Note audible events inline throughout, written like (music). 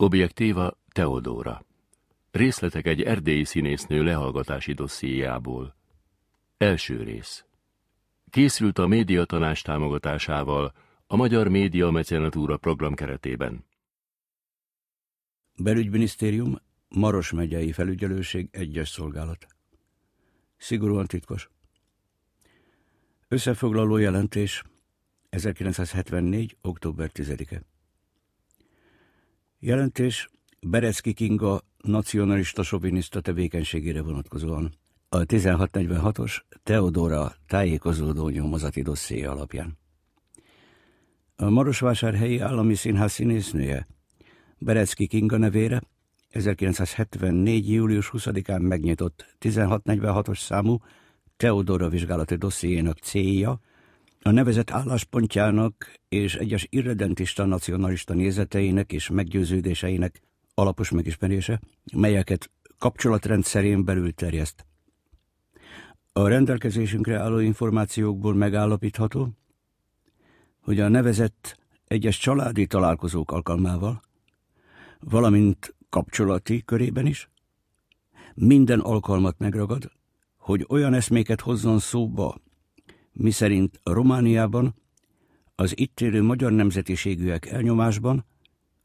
Objektíva Teodóra. Részletek egy erdélyi színésznő lehallgatási dossziéjából. Első rész. Készült a médiatanás támogatásával a Magyar Média Mecenatúra program keretében. Belügyminisztérium, Maros megyei felügyelőség, egyes szolgálat. Szigorúan titkos. Összefoglaló jelentés 1974. október 10-e. Jelentés Berecki Kinga nacionalista soviniszta tevékenységére vonatkozóan a 1646-os Teodora tájékozódó nyomozati dosszé alapján. A Marosvásárhelyi Állami Színház színésznője Berecki Kinga nevére 1974. július 20-án megnyitott 1646-os számú Teodora vizsgálati dossziénak célja a nevezett álláspontjának és egyes irredentista nacionalista nézeteinek és meggyőződéseinek alapos megismerése, melyeket kapcsolatrendszerén belül terjeszt. A rendelkezésünkre álló információkból megállapítható, hogy a nevezett egyes családi találkozók alkalmával, valamint kapcsolati körében is, minden alkalmat megragad, hogy olyan eszméket hozzon szóba, miszerint Romániában az itt élő magyar nemzetiségűek elnyomásban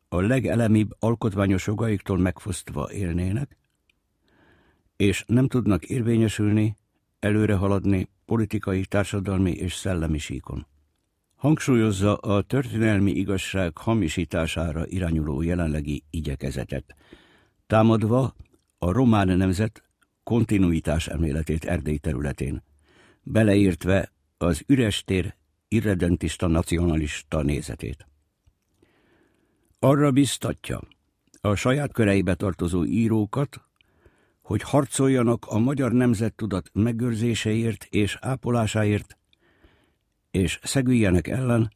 a legelemibb alkotmányos jogaiktól megfosztva élnének, és nem tudnak érvényesülni, előre haladni politikai, társadalmi és szellemi síkon. Hangsúlyozza a történelmi igazság hamisítására irányuló jelenlegi igyekezetet, támadva a román nemzet kontinuitás elméletét Erdély területén, beleértve az üres tér irredentista nacionalista nézetét. Arra biztatja a saját köreibe tartozó írókat, hogy harcoljanak a magyar nemzettudat megőrzéseért és ápolásáért, és szegüljenek ellen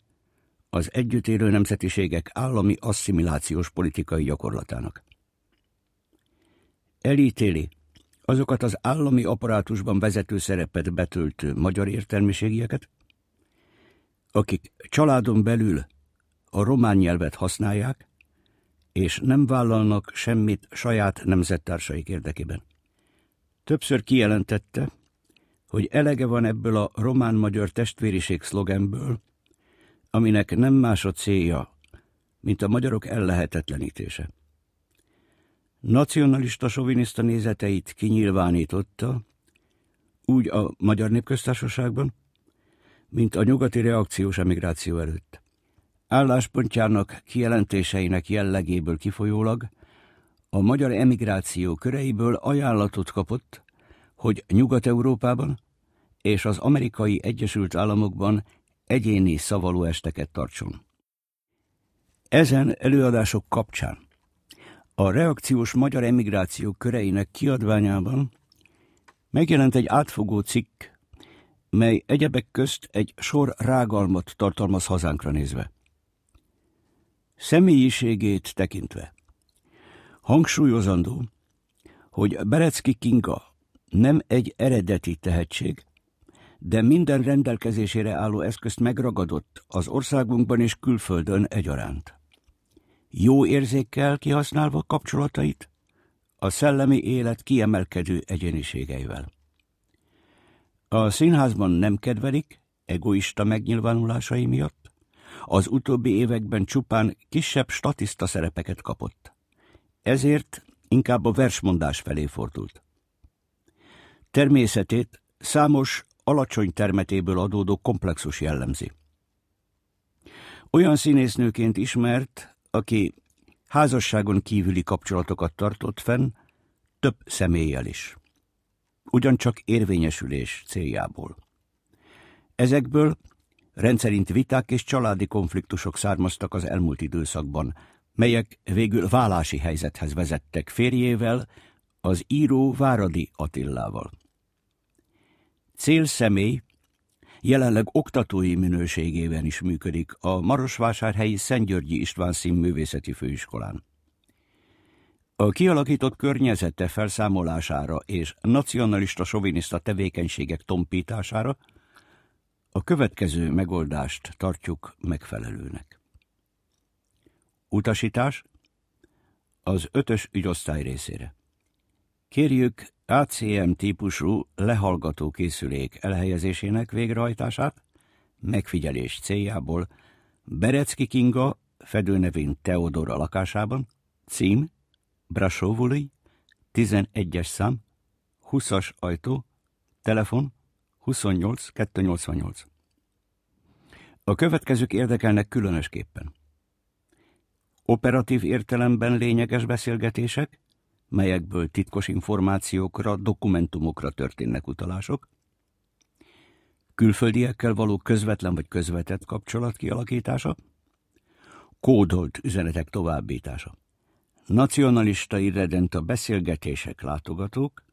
az együtt élő nemzetiségek állami asszimilációs politikai gyakorlatának. Elítéli azokat az állami apparátusban vezető szerepet betöltő magyar értelmiségieket, akik családon belül a román nyelvet használják, és nem vállalnak semmit saját nemzettársaik érdekében. Többször kijelentette, hogy elege van ebből a román-magyar testvériség szlogenből, aminek nem más a célja, mint a magyarok ellehetetlenítése. Nacionalista soviniszta nézeteit kinyilvánította, úgy a Magyar Népköztársaságban, mint a nyugati reakciós emigráció előtt. Álláspontjának kijelentéseinek jellegéből kifolyólag a magyar emigráció köreiből ajánlatot kapott, hogy Nyugat-Európában és az amerikai Egyesült Államokban egyéni szavaló esteket tartson. Ezen előadások kapcsán a reakciós magyar emigráció köreinek kiadványában megjelent egy átfogó cikk, mely egyebek közt egy sor rágalmat tartalmaz hazánkra nézve. Személyiségét tekintve hangsúlyozandó, hogy Berecki Kinga nem egy eredeti tehetség, de minden rendelkezésére álló eszközt megragadott az országunkban és külföldön egyaránt jó érzékkel kihasználva kapcsolatait, a szellemi élet kiemelkedő egyéniségeivel. A színházban nem kedvelik, egoista megnyilvánulásai miatt, az utóbbi években csupán kisebb statiszta szerepeket kapott. Ezért inkább a versmondás felé fordult. Természetét számos alacsony termetéből adódó komplexus jellemzi. Olyan színésznőként ismert, aki házasságon kívüli kapcsolatokat tartott fenn, több személlyel is. Ugyancsak érvényesülés céljából. Ezekből rendszerint viták és családi konfliktusok származtak az elmúlt időszakban, melyek végül vállási helyzethez vezettek férjével, az író Váradi Attillával. Célszemély jelenleg oktatói minőségében is működik a Marosvásárhelyi Szentgyörgyi István Színművészeti Főiskolán. A kialakított környezete felszámolására és nacionalista soviniszta tevékenységek tompítására a következő megoldást tartjuk megfelelőnek. Utasítás az ötös ügyosztály részére. Kérjük ACM típusú lehallgató készülék elhelyezésének végrehajtását, megfigyelés céljából Berecki Kinga fedőnevén Teodora lakásában, cím Brasovuli, 11-es szám, 20-as ajtó, telefon 28 288. A következők érdekelnek különösképpen. Operatív értelemben lényeges beszélgetések, melyekből titkos információkra, dokumentumokra történnek utalások, külföldiekkel való közvetlen vagy közvetett kapcsolat kialakítása, kódolt üzenetek továbbítása, nacionalista irredent a beszélgetések látogatók,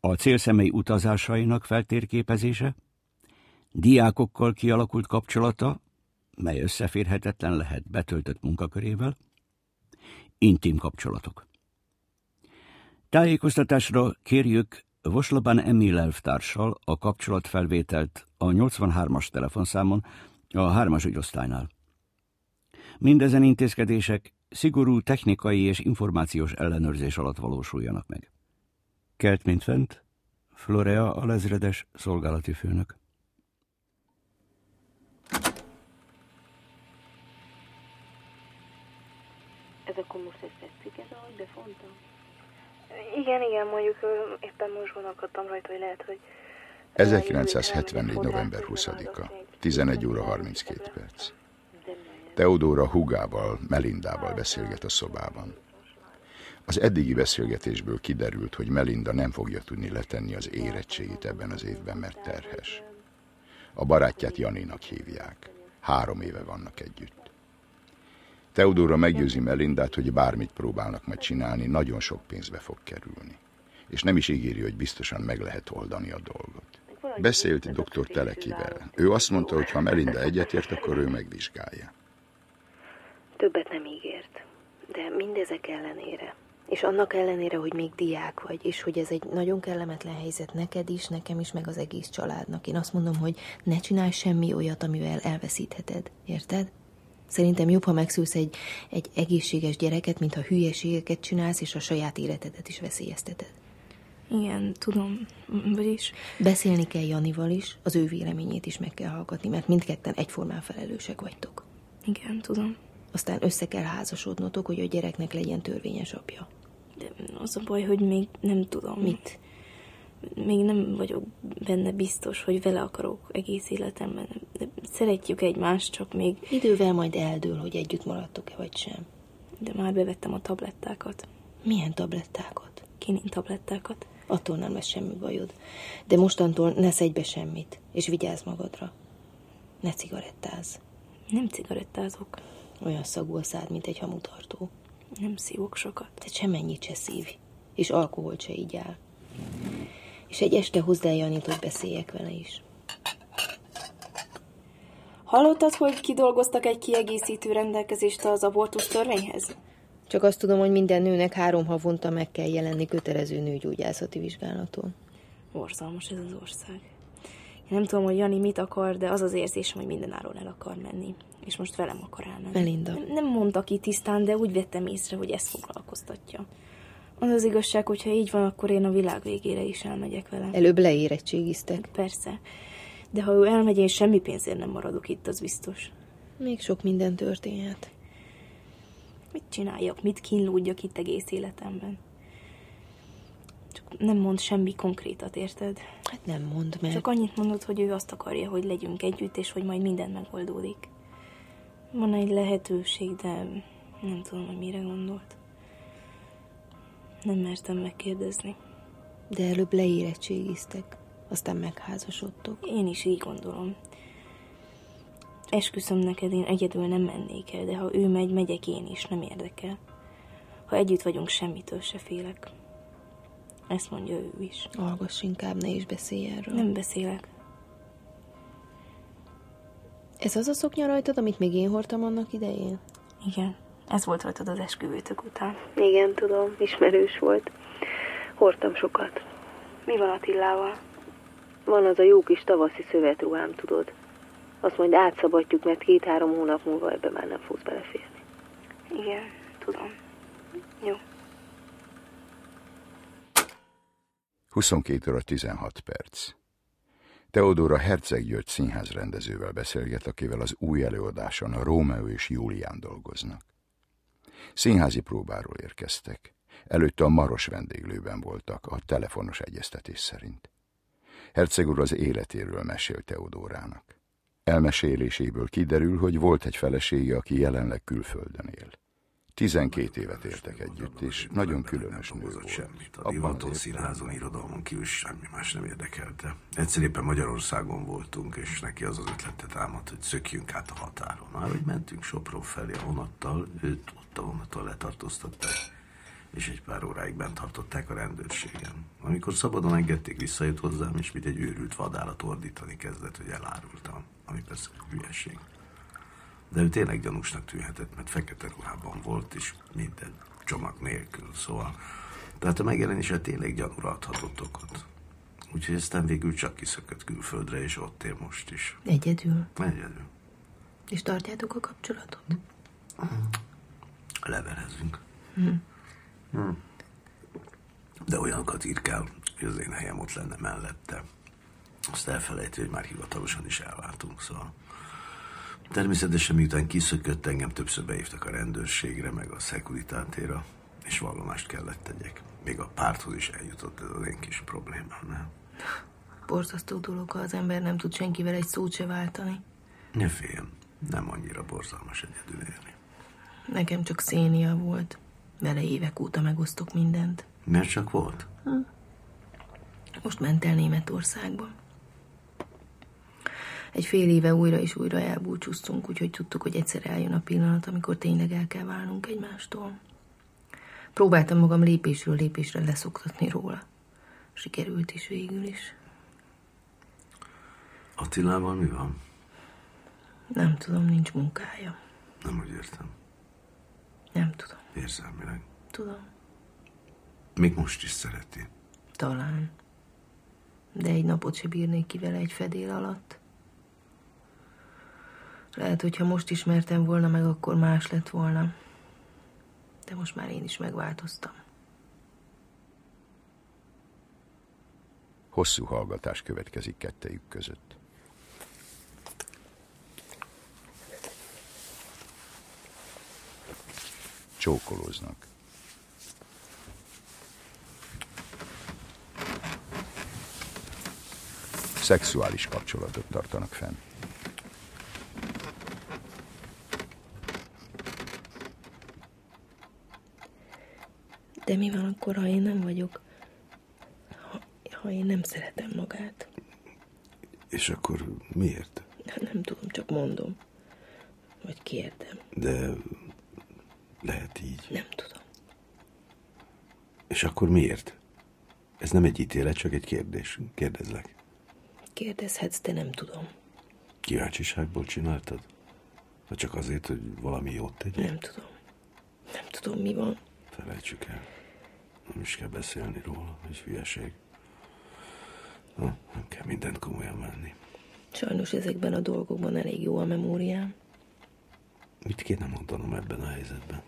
a célszemély utazásainak feltérképezése, diákokkal kialakult kapcsolata, mely összeférhetetlen lehet betöltött munkakörével, intim kapcsolatok. Tájékoztatásra kérjük Voslobán Emil elvtársal a kapcsolatfelvételt a 83-as telefonszámon a 3-as ügyosztálynál. Mindezen intézkedések szigorú technikai és információs ellenőrzés alatt valósuljanak meg. Kelt, mint fent, Florea a lezredes szolgálati főnök. Ez akkor most ezt tetszik, ez ahogy befontam? Igen, igen, mondjuk éppen most gondolkodtam rajta, hogy lehet, hogy... 1974. november 20-a, 11 óra 32 perc. Teodóra hugával, Melindával beszélget a szobában. Az eddigi beszélgetésből kiderült, hogy Melinda nem fogja tudni letenni az érettségit ebben az évben, mert terhes. A barátját Janinak hívják. Három éve vannak együtt. Teodóra meggyőzi Melindát, hogy bármit próbálnak majd csinálni, nagyon sok pénzbe fog kerülni. És nem is ígéri, hogy biztosan meg lehet oldani a dolgot. Beszélt dr. Telekivel. Ő azt mondta, hogy ha Melinda egyetért, akkor ő megvizsgálja. Többet nem ígért, de mindezek ellenére és annak ellenére, hogy még diák vagy, és hogy ez egy nagyon kellemetlen helyzet neked is, nekem is, meg az egész családnak. Én azt mondom, hogy ne csinálj semmi olyat, amivel elveszítheted. Érted? Szerintem jobb, ha megszülsz egy, egy egészséges gyereket, mint ha hülyeségeket csinálsz, és a saját életedet is veszélyezteted. Igen, tudom, vagyis... Beszélni kell Janival is, az ő véleményét is meg kell hallgatni, mert mindketten egyformán felelősek vagytok. Igen, tudom. Aztán össze kell házasodnotok, hogy a gyereknek legyen törvényes apja. De az a baj, hogy még nem tudom. Mit? Még nem vagyok benne biztos, hogy vele akarok egész életemben. De szeretjük egymást, csak még... Idővel majd eldől, hogy együtt maradtok-e vagy sem. De már bevettem a tablettákat. Milyen tablettákat? Kinin tablettákat. Attól nem lesz semmi bajod. De mostantól ne szedj be semmit, és vigyázz magadra. Ne cigarettáz. Nem cigarettázok. Olyan szagú a szád, mint egy hamutartó. Nem szívok sokat. Te semennyit se szív, és alkoholt se így áll. És egy este Janit, hogy beszéljek vele is. Hallottad, hogy kidolgoztak egy kiegészítő rendelkezést az abortusz törvényhez? Csak azt tudom, hogy minden nőnek három havonta meg kell jelenni kötelező nőgyógyászati vizsgálaton. Borzalmas ez az ország. Én nem tudom, hogy Jani mit akar, de az az érzésem, hogy mindenáron el akar menni. És most velem akar elmenni. Melinda. Nem, nem mondta ki tisztán, de úgy vettem észre, hogy ezt foglalkoztatja. Az az igazság, hogyha így van, akkor én a világ végére is elmegyek vele. Előbb leérettségiztek. Persze. De ha ő elmegy, én semmi pénzért nem maradok itt, az biztos. Még sok minden történhet. Mit csináljak, mit kínlódjak itt egész életemben? Csak nem mond semmi konkrétat, érted? Hát nem mond, mert... Csak annyit mondod, hogy ő azt akarja, hogy legyünk együtt, és hogy majd minden megoldódik. Van egy lehetőség, de nem tudom, hogy mire gondolt. Nem mertem megkérdezni. De előbb leérettségiztek, aztán megházasodtok. Én is így gondolom. Esküszöm neked, én egyedül nem mennék el, de ha ő megy, megyek én is, nem érdekel. Ha együtt vagyunk, semmitől se félek. Ezt mondja ő is. Hallgass inkább, ne is beszélj erről. Nem beszélek. Ez az a szoknya rajtad, amit még én hordtam annak idején? Igen, ez volt rajtad az esküvőtök után. Igen, tudom, ismerős volt. Hordtam sokat. Mi van Attillával? Van az a jó kis tavaszi szövetruhám, tudod. Azt majd átszabadjuk, mert két-három hónap múlva ebbe már nem fogsz beleférni. Igen, tudom. Jó. 22 óra 16 perc. Teodóra Herceg György színház rendezővel beszélget, akivel az új előadáson a Rómeó és Júlián dolgoznak. Színházi próbáról érkeztek. Előtte a Maros vendéglőben voltak, a telefonos egyeztetés szerint. Herceg úr az életéről mesél Teodórának. Elmeséléséből kiderül, hogy volt egy felesége, aki jelenleg külföldön él. Tizenkét évet éltek együtt, és nagyon különös nő volt. Semmit. A divaton, színházon, irodalmon kívül semmi más nem érdekelte. Egyszer éppen Magyarországon voltunk, és neki az az ötlete támadt, hogy szökjünk át a határon. Már hogy mentünk Sopron felé a vonattal, őt vonattól letartóztatták, és egy pár óráig bent tartották a rendőrségen. Amikor szabadon engedték, visszajött hozzám, és mint egy őrült vadállat ordítani kezdett, hogy elárultam, ami persze hülyeség. De ő tényleg gyanúsnak tűnhetett, mert fekete ruhában volt, és minden csomag nélkül, szóval... Tehát a megjelenése tényleg gyanúra adhatott okot. Úgyhogy aztán végül csak kiszökött külföldre, és ott él most is. Egyedül. Egyedül. És tartjátok a kapcsolatot? Levelezünk. Hm. De olyanokat írkál, hogy az én helyem ott lenne mellette. Azt elfelejti, hogy már hivatalosan is elváltunk, szóval... Természetesen miután kiszökött, engem többször beívtak a rendőrségre, meg a szekuritátéra, és vallomást kellett tegyek. Még a párthoz is eljutott ez az én kis problémám, nem? Borzasztó dolog, ha az ember nem tud senkivel egy szót se váltani. Ne féljem, nem annyira borzalmas egyedül élni. Nekem csak szénia volt. Vele évek óta megosztok mindent. Miért csak volt? Most ment el Németországba. Egy fél éve újra és újra elbúcsúztunk, úgyhogy tudtuk, hogy egyszer eljön a pillanat, amikor tényleg el kell válnunk egymástól. Próbáltam magam lépésről lépésre leszoktatni róla. Sikerült is végül is. Attilával mi van? Nem tudom, nincs munkája. Nem úgy értem. Nem tudom. Érzelmileg. Tudom. Még most is szereti. Talán. De egy napot se bírnék ki vele egy fedél alatt. Lehet, hogyha most ismertem volna meg, akkor más lett volna. De most már én is megváltoztam. Hosszú hallgatás következik kettejük között. Csókolóznak. Szexuális kapcsolatot tartanak fenn. De mi van akkor, ha én nem vagyok? Ha, ha én nem szeretem magát? És akkor miért? Nem tudom, csak mondom. Vagy kérdem. De lehet így. Nem tudom. És akkor miért? Ez nem egy ítélet, csak egy kérdés. Kérdezlek. Kérdezhetsz, de nem tudom. Kíváncsiságból csináltad? Vagy csak azért, hogy valami jót tegyél? Nem tudom. Nem tudom, mi van. Felejtsük el. Nem is kell beszélni róla, egy hülyeség. Na, nem kell mindent komolyan venni. Sajnos ezekben a dolgokban elég jó a memóriám. Mit kéne mondanom ebben a helyzetben?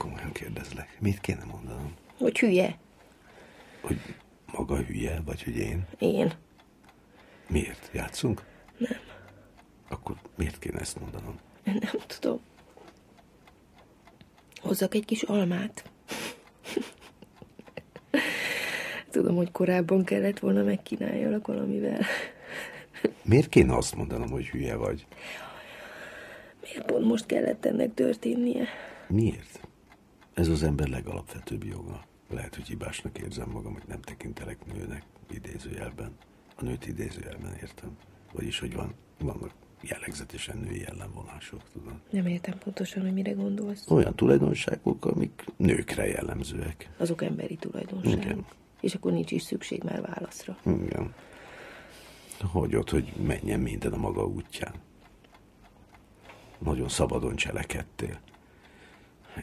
Komolyan kérdezlek. Mit kéne mondanom? Hogy hülye. Hogy maga hülye, vagy hogy én? Én. Miért? Játszunk? Nem. Akkor miért kéne ezt mondanom? Nem tudom. Hozzak egy kis almát. (laughs) Tudom, hogy korábban kellett volna megkínáljalak valamivel. Miért kéne azt mondanom, hogy hülye vagy? Miért pont most kellett ennek történnie? Miért? Ez az ember legalapvetőbb joga. Lehet, hogy hibásnak érzem magam, hogy nem tekintelek nőnek idézőjelben. A nőt idézőjelben értem. Vagyis, hogy van, vannak jellegzetesen női ellenvonások, tudod. Nem értem pontosan, hogy mire gondolsz. Olyan tulajdonságok, amik nőkre jellemzőek. Azok emberi tulajdonságok. Igen. És akkor nincs is szükség már válaszra. Igen. Hogy ott, hogy menjen minden a maga útján. Nagyon szabadon cselekedtél.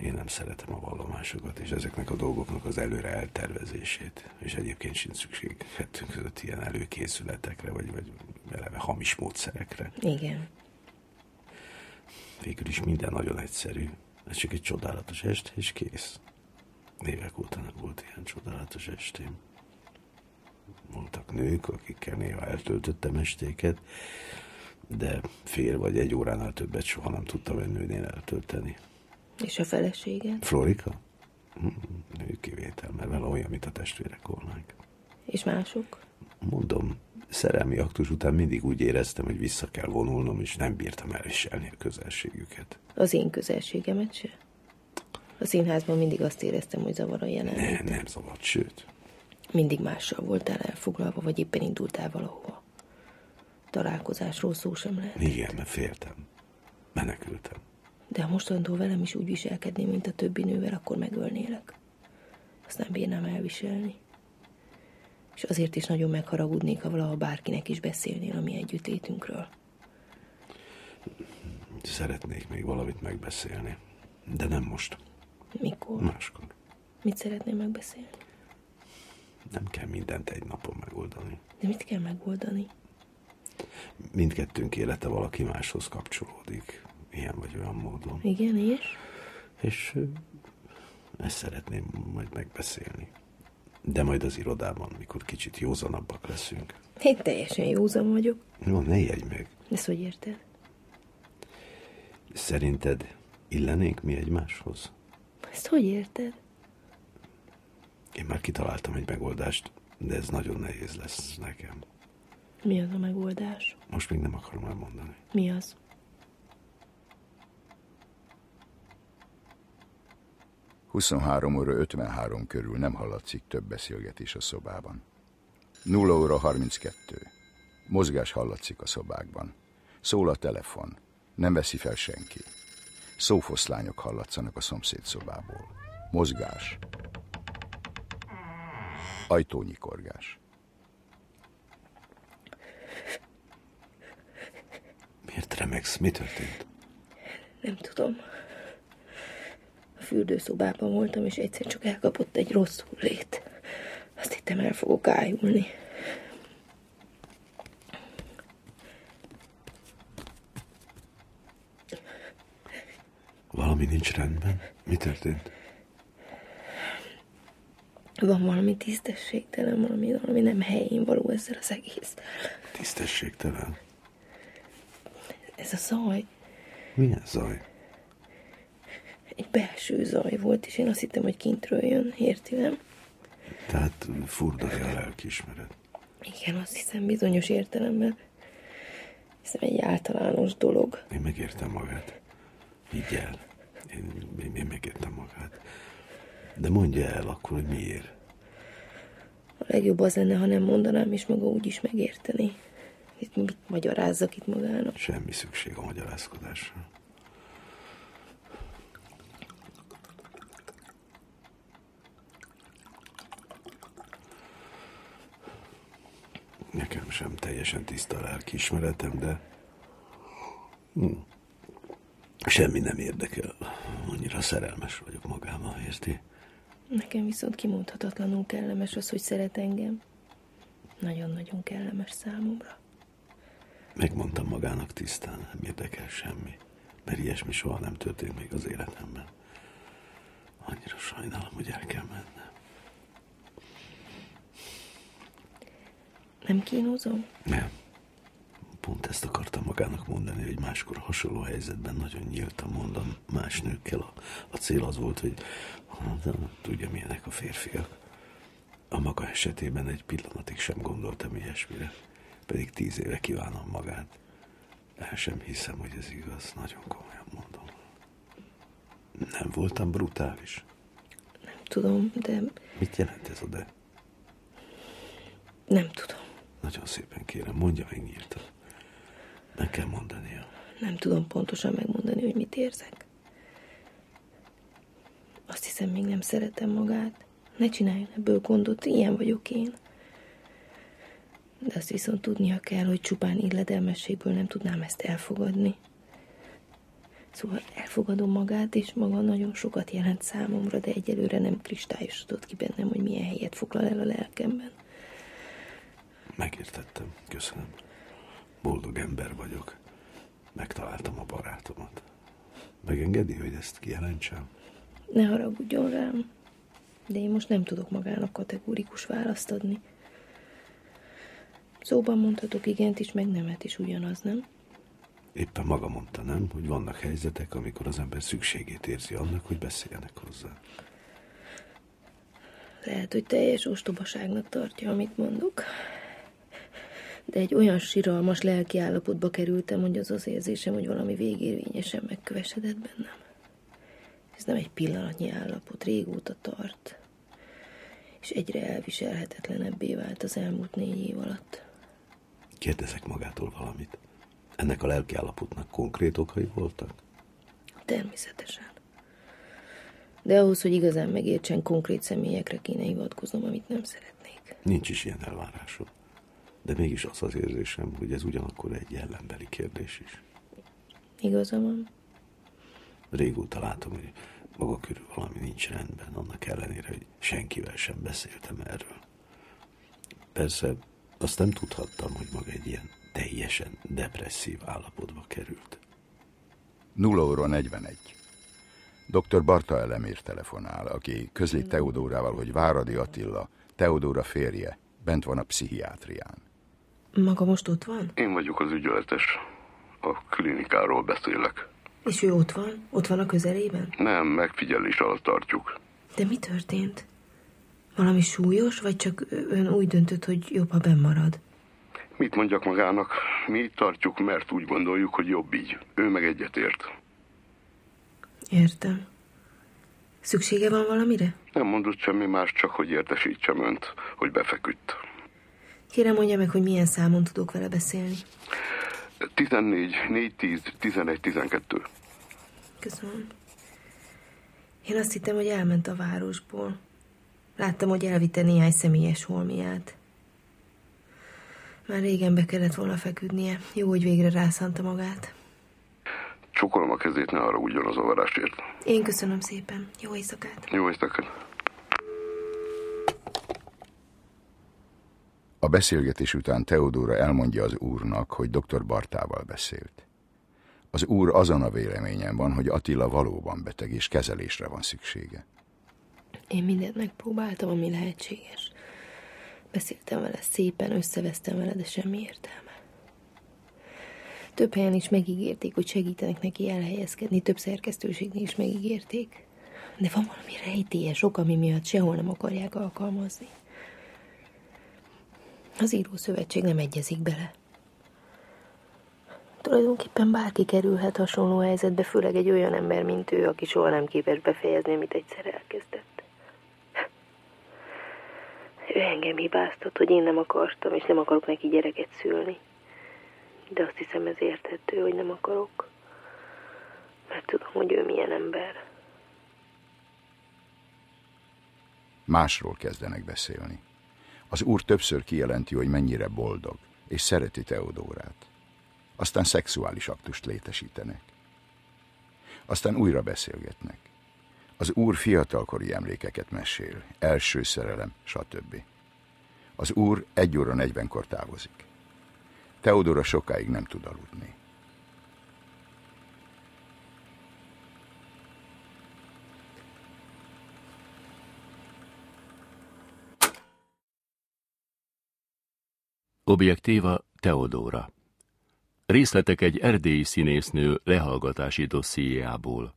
Én nem szeretem a vallomásokat, és ezeknek a dolgoknak az előre eltervezését. És egyébként sincs szükség kettőnk között ilyen előkészületekre, vagy, vagy eleve hamis módszerekre. Igen. Végül is minden nagyon egyszerű. Ez csak egy csodálatos este, és kész. Évek óta nem volt ilyen csodálatos estém. Voltak nők, akikkel néha eltöltöttem estéket, de fél vagy egy óránál többet soha nem tudtam egy nőnél eltölteni. És a feleséged? Florika? Hm, Nő kivétel, mert vele olyan, mint a testvérek volnánk. És mások? Mondom, szerelmi aktus után mindig úgy éreztem, hogy vissza kell vonulnom, és nem bírtam elviselni a közelségüket. Az én közelségemet se? A színházban mindig azt éreztem, hogy zavar a Nem, jelenlét. nem zavart, sőt. Mindig mással voltál elfoglalva, vagy éppen indultál valahova. Találkozásról szó sem lehet. Igen, mert féltem. Menekültem. De ha mostantól velem is úgy viselkednél, mint a többi nővel, akkor megölnélek. Azt nem bírnám elviselni. És azért is nagyon megharagudnék, ha valaha bárkinek is beszélnél a mi együttétünkről. Szeretnék még valamit megbeszélni. De nem most. Mikor? Máskor. Mit szeretnél megbeszélni? Nem kell mindent egy napon megoldani. De mit kell megoldani? Mindkettőnk élete valaki máshoz kapcsolódik. Ilyen vagy olyan módon. Igen, és? És ezt szeretném majd megbeszélni. De majd az irodában, mikor kicsit józanabbak leszünk. Én teljesen józan vagyok. Jó, ne jegy meg. Ezt hogy érted? Szerinted illenénk mi egymáshoz? Ezt hogy érted? Én már kitaláltam egy megoldást, de ez nagyon nehéz lesz nekem. Mi az a megoldás? Most még nem akarom elmondani. Mi az? Huszonhárom óra 53 körül nem hallatszik több beszélgetés a szobában. 0 óra 32. Mozgás hallatszik a szobákban. Szól a telefon. Nem veszi fel senki. Szófoszlányok hallatszanak a szomszéd szobából. Mozgás. Ajtónyikorgás. Miért remegsz? Mi történt? Nem tudom. Fürdőszobában voltam, és egyszer csak elkapott egy rossz hullét. Azt hittem, el fogok ájulni. Valami nincs rendben? Mi történt? Van valami tisztességtelen, valami, valami nem helyén való ezzel az egész. Tisztességtelen. Ez a zaj, Milyen zaj? Egy belső zaj volt, és én azt hittem, hogy kintről jön, érti, nem? Tehát furdalja a lelkiismeret. Igen, azt hiszem bizonyos értelemben. Hiszem egy általános dolog. Én megértem magát. Higgy el. Én, én, én megértem magát. De mondja el akkor, hogy miért. A legjobb az lenne, ha nem mondanám, és maga úgy is megérteni. Itt mit magyarázzak itt magának? Semmi szükség a magyarázkodásra. Nekem sem teljesen tiszta lelkiismeretem, de hm. semmi nem érdekel. Annyira szerelmes vagyok magában, érti? Nekem viszont kimondhatatlanul kellemes az, hogy szeret engem. Nagyon-nagyon kellemes számomra. Megmondtam magának tisztán, nem érdekel semmi. Mert ilyesmi soha nem történt még az életemben. Annyira sajnálom, hogy el kell mennem. Nem kínozom? Nem. Pont ezt akartam magának mondani, hogy máskor hasonló helyzetben nagyon nyíltan mondom más nőkkel. A, a cél az volt, hogy hát, tudja milyenek a férfiak. A maga esetében egy pillanatig sem gondoltam ilyesmire. Pedig tíz éve kívánom magát. El sem hiszem, hogy ez igaz. Nagyon komolyan mondom. Nem voltam brutális. Nem tudom, de Mit jelent ez a de? nem tudom. Nagyon szépen kérem, mondja meg nyíltan. Meg kell mondania. Nem tudom pontosan megmondani, hogy mit érzek. Azt hiszem, még nem szeretem magát. Ne csináljon ebből gondot, ilyen vagyok én. De azt viszont tudnia kell, hogy csupán illedelmességből nem tudnám ezt elfogadni. Szóval elfogadom magát, és maga nagyon sokat jelent számomra, de egyelőre nem kristályosodott ki bennem, hogy milyen helyet foglal el a lelkemben. Megértettem, köszönöm. Boldog ember vagyok. Megtaláltam a barátomat. Megengedi, hogy ezt kijelentsem? Ne haragudjon rám. De én most nem tudok magának kategórikus választ adni. Szóban mondhatok igent is, meg nemet is ugyanaz, nem? Éppen maga mondta, nem, hogy vannak helyzetek, amikor az ember szükségét érzi annak, hogy beszéljenek hozzá. Lehet, hogy teljes ostobaságnak tartja, amit mondok. De egy olyan siralmas lelki állapotba kerültem, hogy az az érzésem, hogy valami végérvényesen megkövesedett bennem. Ez nem egy pillanatnyi állapot, régóta tart. És egyre elviselhetetlenebbé vált az elmúlt négy év alatt. Kérdezek magától valamit. Ennek a lelki állapotnak konkrét okai voltak? Természetesen. De ahhoz, hogy igazán megértsen, konkrét személyekre kéne hivatkoznom, amit nem szeretnék. Nincs is ilyen elvárásom. De mégis az az érzésem, hogy ez ugyanakkor egy ellenbeli kérdés is. Igaza van? Régóta látom, hogy maga körül valami nincs rendben, annak ellenére, hogy senkivel sem beszéltem erről. Persze azt nem tudhattam, hogy maga egy ilyen teljesen depresszív állapotba került. 0 óra 41. Dr. Barta Elemér telefonál, aki közli Teodórával, hogy Váradi Attila, Teodóra férje, bent van a pszichiátrián. Maga most ott van? Én vagyok az ügyeletes. A klinikáról beszélek. És ő ott van? Ott van a közelében? Nem, megfigyelés alatt tartjuk. De mi történt? Valami súlyos, vagy csak ön úgy döntött, hogy jobb, ha benn marad? Mit mondjak magának? Mi itt tartjuk, mert úgy gondoljuk, hogy jobb így. Ő meg egyetért. Értem. Szüksége van valamire? Nem mondott semmi más, csak hogy értesítsem önt, hogy befeküdt. Kérem mondja meg, hogy milyen számon tudok vele beszélni. 14, 4, 10, 11, 12. Köszönöm. Én azt hittem, hogy elment a városból. Láttam, hogy elvitte néhány személyes holmiát. Már régen be kellett volna feküdnie. Jó, hogy végre rászánta magát. Csokolom a kezét, ne arra ugyan az avarásért. Én köszönöm szépen. Jó éjszakát. Jó éjszakát. A beszélgetés után Teodóra elmondja az úrnak, hogy dr. Bartával beszélt. Az úr azon a véleményen van, hogy Attila valóban beteg és kezelésre van szüksége. Én mindent megpróbáltam, ami lehetséges. Beszéltem vele szépen, összevesztem vele, de semmi értelme. Több helyen is megígérték, hogy segítenek neki elhelyezkedni, több szerkesztőségnél is megígérték. De van valami rejtélyes ok, ami miatt sehol nem akarják alkalmazni. Az írószövetség nem egyezik bele. Tulajdonképpen bárki kerülhet hasonló helyzetbe, főleg egy olyan ember, mint ő, aki soha nem képes befejezni, amit egyszer elkezdett. Ő engem hibáztat, hogy én nem akartam, és nem akarok neki gyereket szülni. De azt hiszem ez érthető, hogy nem akarok. Mert tudom, hogy ő milyen ember. Másról kezdenek beszélni. Az úr többször kijelenti, hogy mennyire boldog, és szereti Teodórát. Aztán szexuális aktust létesítenek. Aztán újra beszélgetnek. Az úr fiatalkori emlékeket mesél, első szerelem, stb. Az úr egy óra negyvenkor távozik. Teodora sokáig nem tud aludni. Objektíva Teodóra. Részletek egy erdélyi színésznő lehallgatási dossziéjából.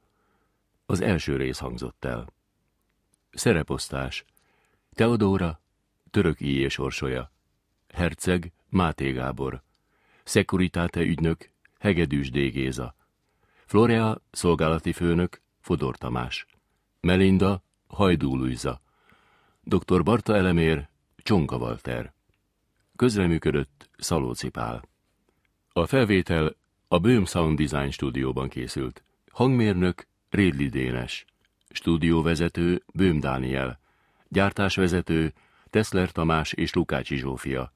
Az első rész hangzott el. Szereposztás. Teodóra, török és orsolya. Herceg, Máté Gábor. Szekuritáte ügynök, Hegedűs D. Géza. Florea, szolgálati főnök, Fodor Tamás. Melinda, Hajdú Luisa. Dr. Barta Elemér, Csonka Walter. Közreműködött Szalóci Pál. A felvétel a Böhm Sound Design stúdióban készült. Hangmérnök Rédli Dénes. Stúdióvezető Böhm Dániel. Gyártásvezető Teszler Tamás és Lukácsi Zsófia.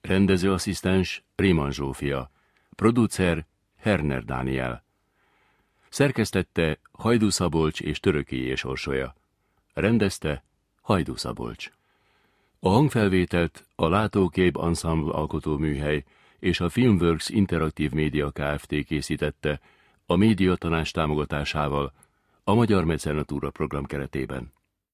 Rendezőasszisztens Réman Zsófia. Producer Herner Dániel. Szerkesztette Hajdú Szabolcs és Töröki és Orsolya. Rendezte Hajdú Szabolcs. A hangfelvételt a Látókép Ensemble alkotóműhely és a Filmworks Interaktív Média Kft. készítette a médiatanás támogatásával a Magyar Mecenatúra program keretében.